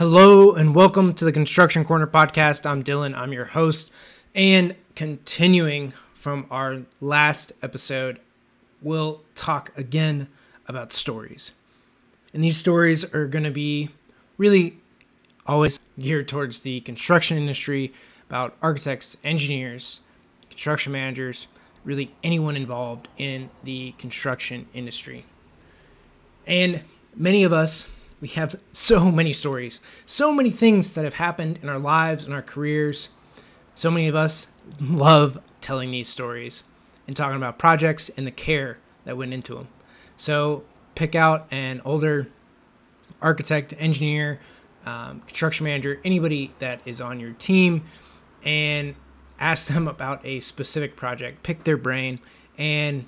Hello and welcome to the Construction Corner podcast. I'm Dillon, I'm your host. And continuing from our last episode, we'll talk again about stories. And these stories are going to be really always geared towards the construction industry, about architects, engineers, construction managers, really anyone involved in the construction industry. And many of us we have so many stories, so many things that have happened in our lives and our careers. So many of us love telling these stories and talking about projects and the care that went into them. So pick out an older architect, engineer, um, construction manager, anybody that is on your team, and ask them about a specific project. Pick their brain, and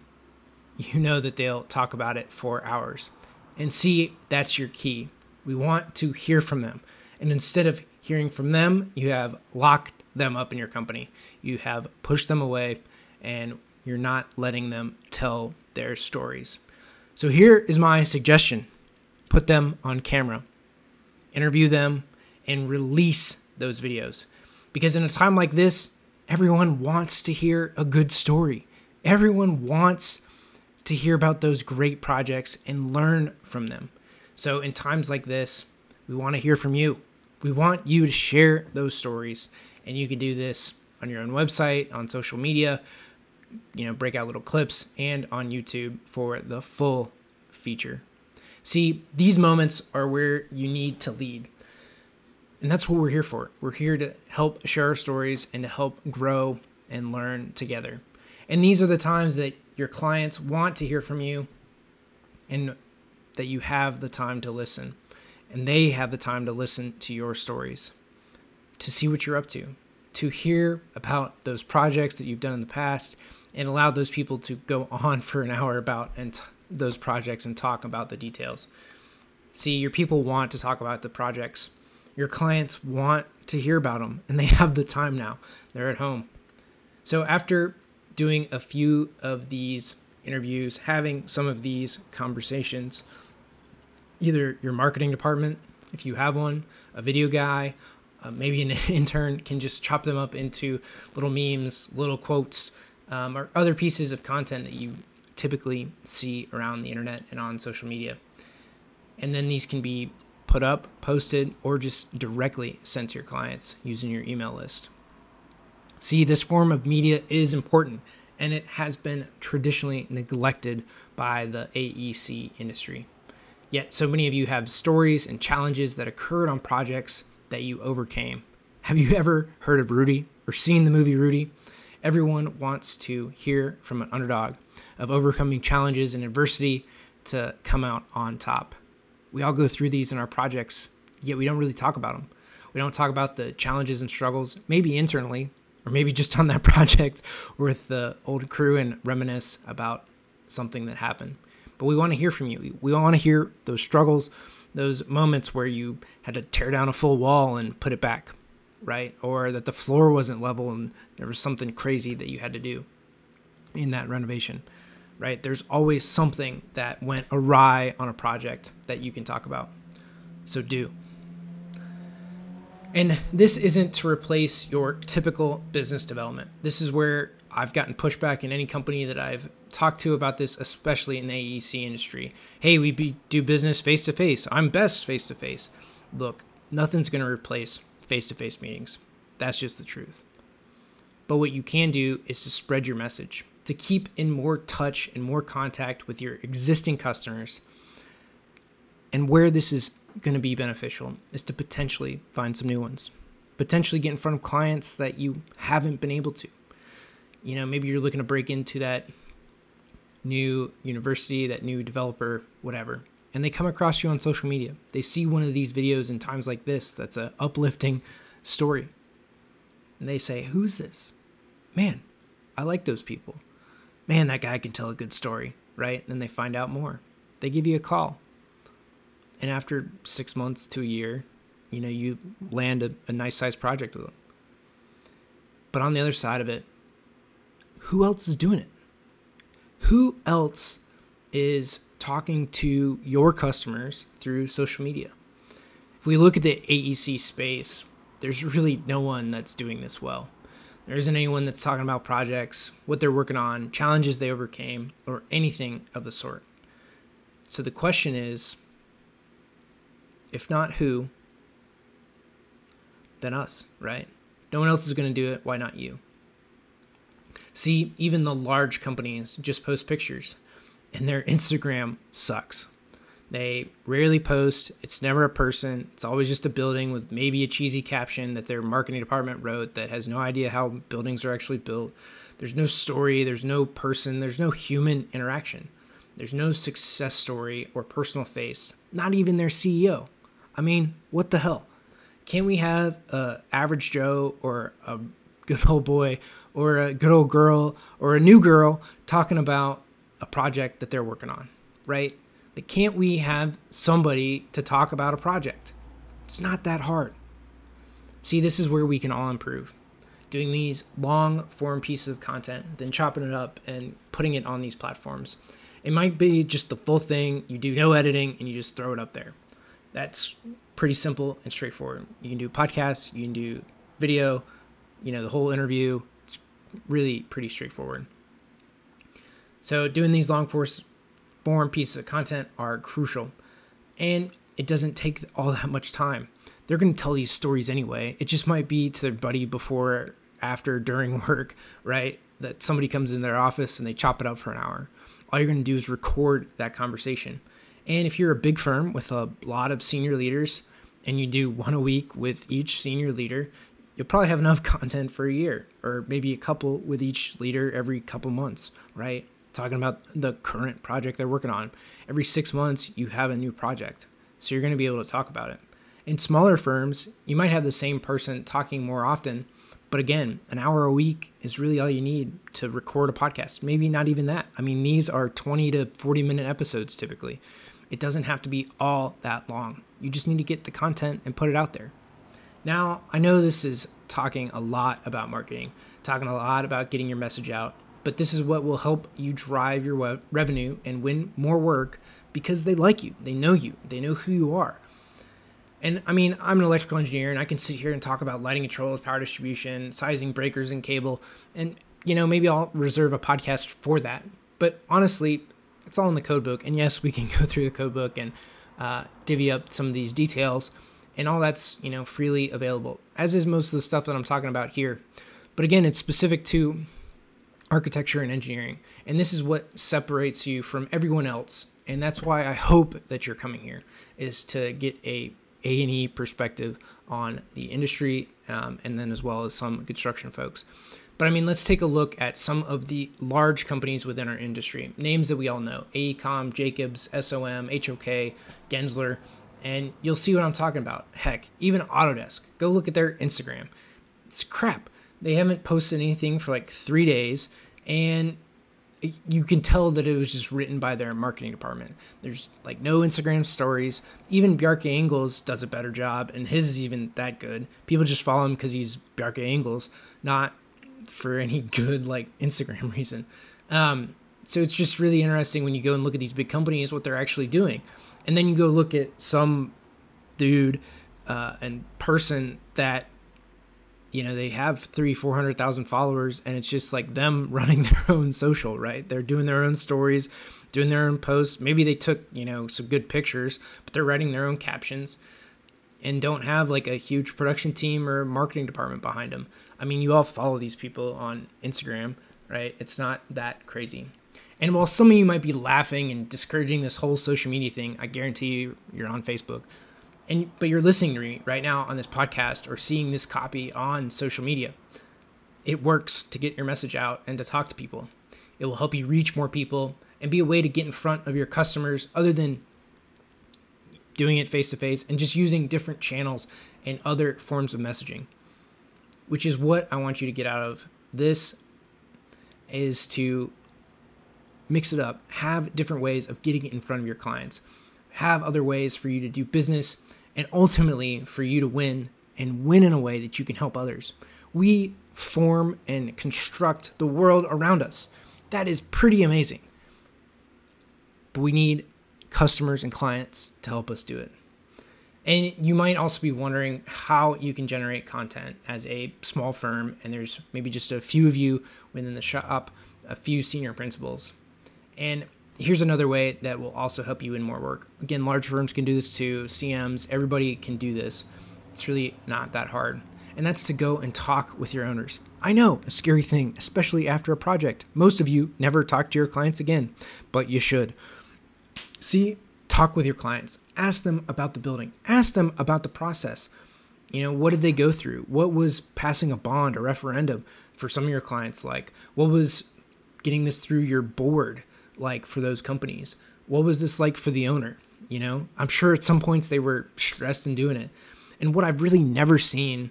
you know that they'll talk about it for hours and see that's your key. We want to hear from them. And instead of hearing from them, you have locked them up in your company. You have pushed them away and you're not letting them tell their stories. So here is my suggestion put them on camera, interview them, and release those videos. Because in a time like this, everyone wants to hear a good story. Everyone wants to hear about those great projects and learn from them. So, in times like this, we want to hear from you. We want you to share those stories, and you can do this on your own website, on social media, you know, break out little clips, and on YouTube for the full feature. See, these moments are where you need to lead. And that's what we're here for. We're here to help share our stories and to help grow and learn together. And these are the times that your clients want to hear from you and that you have the time to listen. And they have the time to listen to your stories to see what you're up to to hear about those projects that you've done in the past and allow those people to go on for an hour about and t- those projects and talk about the details. See your people want to talk about the projects. Your clients want to hear about them and they have the time now. They're at home. So after doing a few of these interviews, having some of these conversations. Either your marketing department, if you have one, a video guy, uh, maybe an intern can just chop them up into little memes, little quotes, um, or other pieces of content that you typically see around the internet and on social media. And then these can be put up, posted, or just directly sent to your clients using your email list. See, this form of media is important and it has been traditionally neglected by the AEC industry. Yet, so many of you have stories and challenges that occurred on projects that you overcame. Have you ever heard of Rudy or seen the movie Rudy? Everyone wants to hear from an underdog of overcoming challenges and adversity to come out on top. We all go through these in our projects, yet we don't really talk about them. We don't talk about the challenges and struggles, maybe internally, or maybe just on that project with the old crew and reminisce about something that happened. But we want to hear from you. We want to hear those struggles, those moments where you had to tear down a full wall and put it back, right? Or that the floor wasn't level and there was something crazy that you had to do in that renovation, right? There's always something that went awry on a project that you can talk about. So do. And this isn't to replace your typical business development. This is where I've gotten pushback in any company that I've talked to about this, especially in the AEC industry. Hey, we be, do business face to face. I'm best face to face. Look, nothing's going to replace face to face meetings. That's just the truth. But what you can do is to spread your message, to keep in more touch and more contact with your existing customers. And where this is going to be beneficial is to potentially find some new ones, potentially get in front of clients that you haven't been able to. You know, maybe you're looking to break into that new university, that new developer, whatever, and they come across you on social media. They see one of these videos in times like this that's a uplifting story. And they say, "Who's this?" Man, I like those people. Man, that guy can tell a good story, right? And they find out more. They give you a call and after six months to a year, you know, you land a, a nice sized project with them. But on the other side of it, who else is doing it? Who else is talking to your customers through social media? If we look at the AEC space, there's really no one that's doing this well. There isn't anyone that's talking about projects, what they're working on, challenges they overcame, or anything of the sort. So the question is if not who, then us, right? No one else is going to do it. Why not you? See, even the large companies just post pictures, and their Instagram sucks. They rarely post. It's never a person. It's always just a building with maybe a cheesy caption that their marketing department wrote that has no idea how buildings are actually built. There's no story, there's no person, there's no human interaction. There's no success story or personal face, not even their CEO. I mean, what the hell? Can't we have a average Joe or a good old boy or a good old girl or a new girl talking about a project that they're working on, right? Like, can't we have somebody to talk about a project? It's not that hard. See, this is where we can all improve. Doing these long form pieces of content, then chopping it up and putting it on these platforms. It might be just the full thing, you do no editing and you just throw it up there. That's pretty simple and straightforward. You can do podcasts, you can do video, you know, the whole interview. It's really pretty straightforward. So, doing these long form pieces of content are crucial. And it doesn't take all that much time. They're going to tell these stories anyway. It just might be to their buddy before, after, during work, right? That somebody comes in their office and they chop it up for an hour. All you're going to do is record that conversation. And if you're a big firm with a lot of senior leaders and you do one a week with each senior leader, you'll probably have enough content for a year or maybe a couple with each leader every couple months, right? talking about the current project they're working on. Every six months, you have a new project. So you're going to be able to talk about it. In smaller firms, you might have the same person talking more often. But again, an hour a week is really all you need to record a podcast. Maybe not even that. I mean, these are 20 to 40 minute episodes typically. It doesn't have to be all that long. You just need to get the content and put it out there. Now, I know this is talking a lot about marketing, talking a lot about getting your message out, but this is what will help you drive your revenue and win more work because they like you, they know you, they know who you are. And I mean, I'm an electrical engineer and I can sit here and talk about lighting controls, power distribution, sizing breakers and cable. And, you know, maybe I'll reserve a podcast for that. But honestly, it's all in the code book. And yes, we can go through the code book and uh, divvy up some of these details. And all that's, you know, freely available, as is most of the stuff that I'm talking about here. But again, it's specific to architecture and engineering. And this is what separates you from everyone else. And that's why I hope that you're coming here is to get a A&E perspective on the industry um, and then as well as some construction folks. But I mean, let's take a look at some of the large companies within our industry. Names that we all know AECOM, Jacobs, SOM, HOK, Gensler, and you'll see what I'm talking about. Heck, even Autodesk. Go look at their Instagram. It's crap. They haven't posted anything for like three days and you can tell that it was just written by their marketing department. There's like no Instagram stories. Even Bjarke Ingels does a better job, and his is even that good. People just follow him because he's Bjarke Ingels, not for any good like Instagram reason. Um, so it's just really interesting when you go and look at these big companies what they're actually doing, and then you go look at some dude uh, and person that you know they have three four hundred thousand followers and it's just like them running their own social right? They're doing their own stories doing their own posts. Maybe they took you know some good pictures but they're writing their own captions and don't have like a huge production team or marketing department behind them i mean you all follow these people on instagram right? It's not that crazy. And while some of you might be laughing and discouraging this whole social media thing i guarantee you you're on facebook. And but you're listening to me right now on this podcast or seeing this copy on social media. It works to get your message out and to talk to people. It will help you reach more people and be a way to get in front of your customers other than doing it face to face and just using different channels and other forms of messaging which is what i want you to get out of this is to mix it up have different ways of getting in front of your clients have other ways for you to do business and ultimately for you to win and win in a way that you can help others. We form and construct the world around us. That is pretty amazing. But we need customers and clients to help us do it. And you might also be wondering how you can generate content as a small firm, and there's maybe just a few of you within the shop, a few senior principals. And here's another way that will also help you in more work. Again, large firms can do this too, CMs, everybody can do this. It's really not that hard. And that's to go and talk with your owners. I know, a scary thing, especially after a project. Most of you never talk to your clients again, but you should. See, talk with your clients. Ask them about the building. Ask them about the process. You know, what did they go through? What was passing a bond, a referendum for some of your clients like? What was getting this through your board like for those companies? What was this like for the owner? You know, I'm sure at some points they were stressed in doing it. And what I've really never seen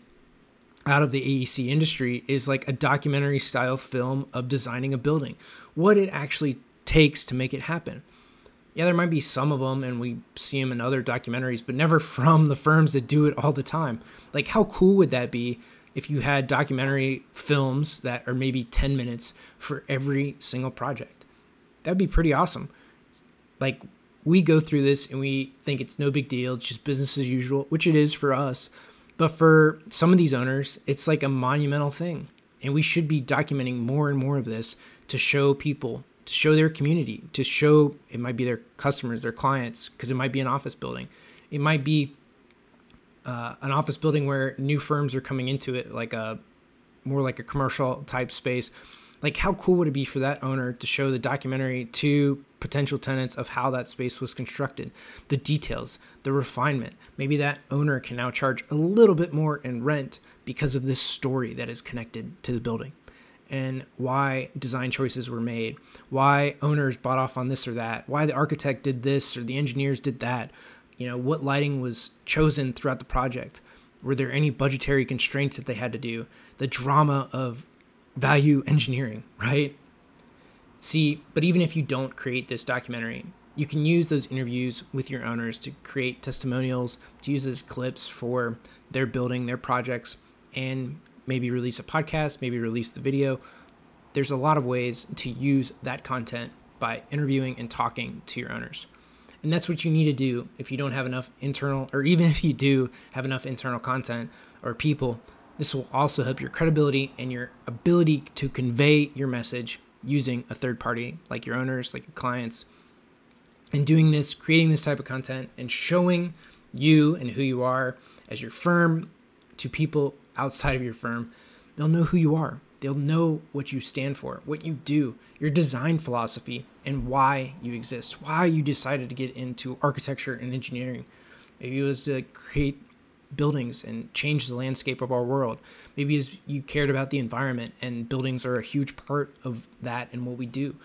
out of the AEC industry is like a documentary style film of designing a building, what it actually takes to make it happen. Yeah, there might be some of them, and we see them in other documentaries, but never from the firms that do it all the time. Like, how cool would that be if you had documentary films that are maybe 10 minutes for every single project? That'd be pretty awesome. Like, we go through this and we think it's no big deal, it's just business as usual, which it is for us. But for some of these owners, it's like a monumental thing. And we should be documenting more and more of this to show people, to show their community, to show it might be their customers, their clients, because it might be an office building. It might be uh, an office building where new firms are coming into it, like a more like a commercial type space. Like, how cool would it be for that owner to show the documentary to potential tenants of how that space was constructed, the details, the refinement. Maybe that owner can now charge a little bit more in rent because of this story that is connected to the building and why design choices were made, why owners bought off on this or that, why the architect did this or the engineers did that, you know, what lighting was chosen throughout the project. Were there any budgetary constraints that they had to do? The drama of value engineering, right? See, but even if you don't create this documentary, you can use those interviews with your owners to create testimonials, to use as clips for their building, their projects, and maybe release a podcast, maybe release the video. There's a lot of ways to use that content by interviewing and talking to your owners. And that's what you need to do if you don't have enough internal, or even if you do have enough internal content or people. This will also help your credibility and your ability to convey your message using a third party like your owners, like your clients, and doing this, creating this type of content and showing you and who you are as your firm to people outside of your firm, they'll know who you are. They'll know what you stand for, what you do, your design philosophy, and why you exist, why you decided to get into architecture and engineering. Maybe it was to create buildings and change the landscape of our world. Maybe you cared about the environment and buildings are a huge part of that and what we do.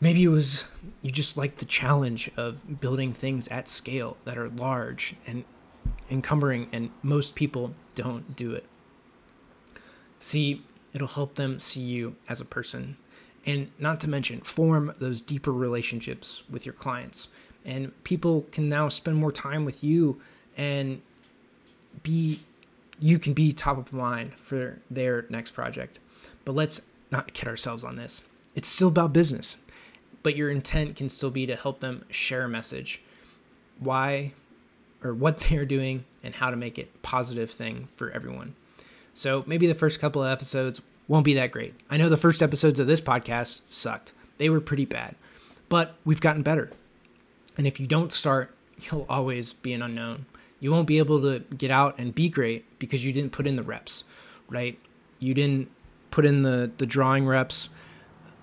Maybe it was you just like the challenge of building things at scale that are large and encumbering, and most people don't do it. See, it'll help them see you as a person. And not to mention, form those deeper relationships with your clients. And people can now spend more time with you and be you can be top of mind for their next project. But let's not kid ourselves on this. It's still about business, but your intent can still be to help them share a message, why or what they're doing, and how to make it positive thing for everyone. So maybe the first couple of episodes won't be that great. I know the first episodes of this podcast sucked. They were pretty bad, but we've gotten better. And if you don't start, you'll always be an unknown you won't be able to get out and be great because you didn't put in the reps, right? You didn't put in the the drawing reps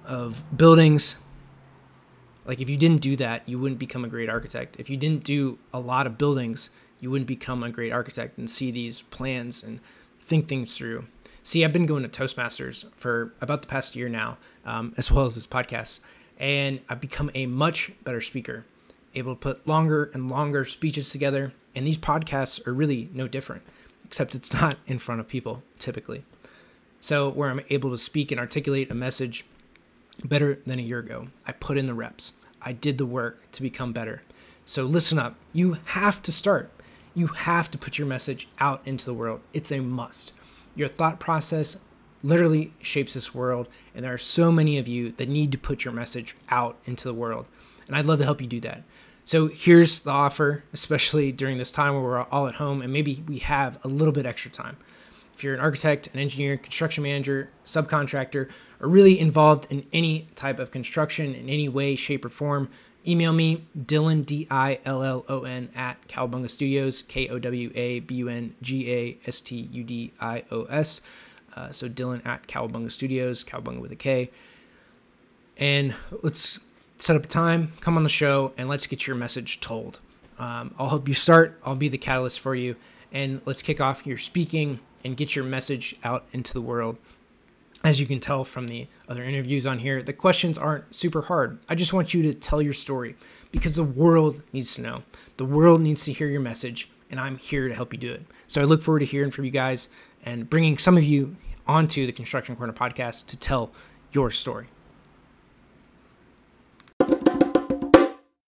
of buildings. Like if you didn't do that, you wouldn't become a great architect. If you didn't do a lot of buildings, you wouldn't become a great architect and see these plans and think things through. See, I've been going to Toastmasters for about the past year now, um, as well as this podcast, and I've become a much better speaker, able to put longer and longer speeches together, and these podcasts are really no different, except it's not in front of people typically. So, where I'm able to speak and articulate a message better than a year ago, I put in the reps. I did the work to become better. So, listen up. You have to start. You have to put your message out into the world. It's a must. Your thought process literally shapes this world, and there are so many of you that need to put your message out into the world. And I'd love to help you do that. So here's the offer, especially during this time where we're all at home and maybe we have a little bit extra time. If you're an architect, an engineer, construction manager, subcontractor, or really involved in any type of construction in any way, shape, or form, email me, Dillon, D I L L O N, at Kowabunga Studios, K O W A B U N G A S T U D I O S. Uh, so Dillon at Kowabunga Studios, Kowabunga with a K. And let's set up a time, come on the show, and let's get your message told. Um, I'll help you start, I'll be the catalyst for you, and let's kick off your speaking and get your message out into the world. As you can tell from the other interviews on here, the questions aren't super hard. I just want you to tell your story because the world needs to know. The world needs to hear your message, and I'm here to help you do it. So I look forward to hearing from you guys and bringing some of you onto the Construction Corner podcast to tell your story.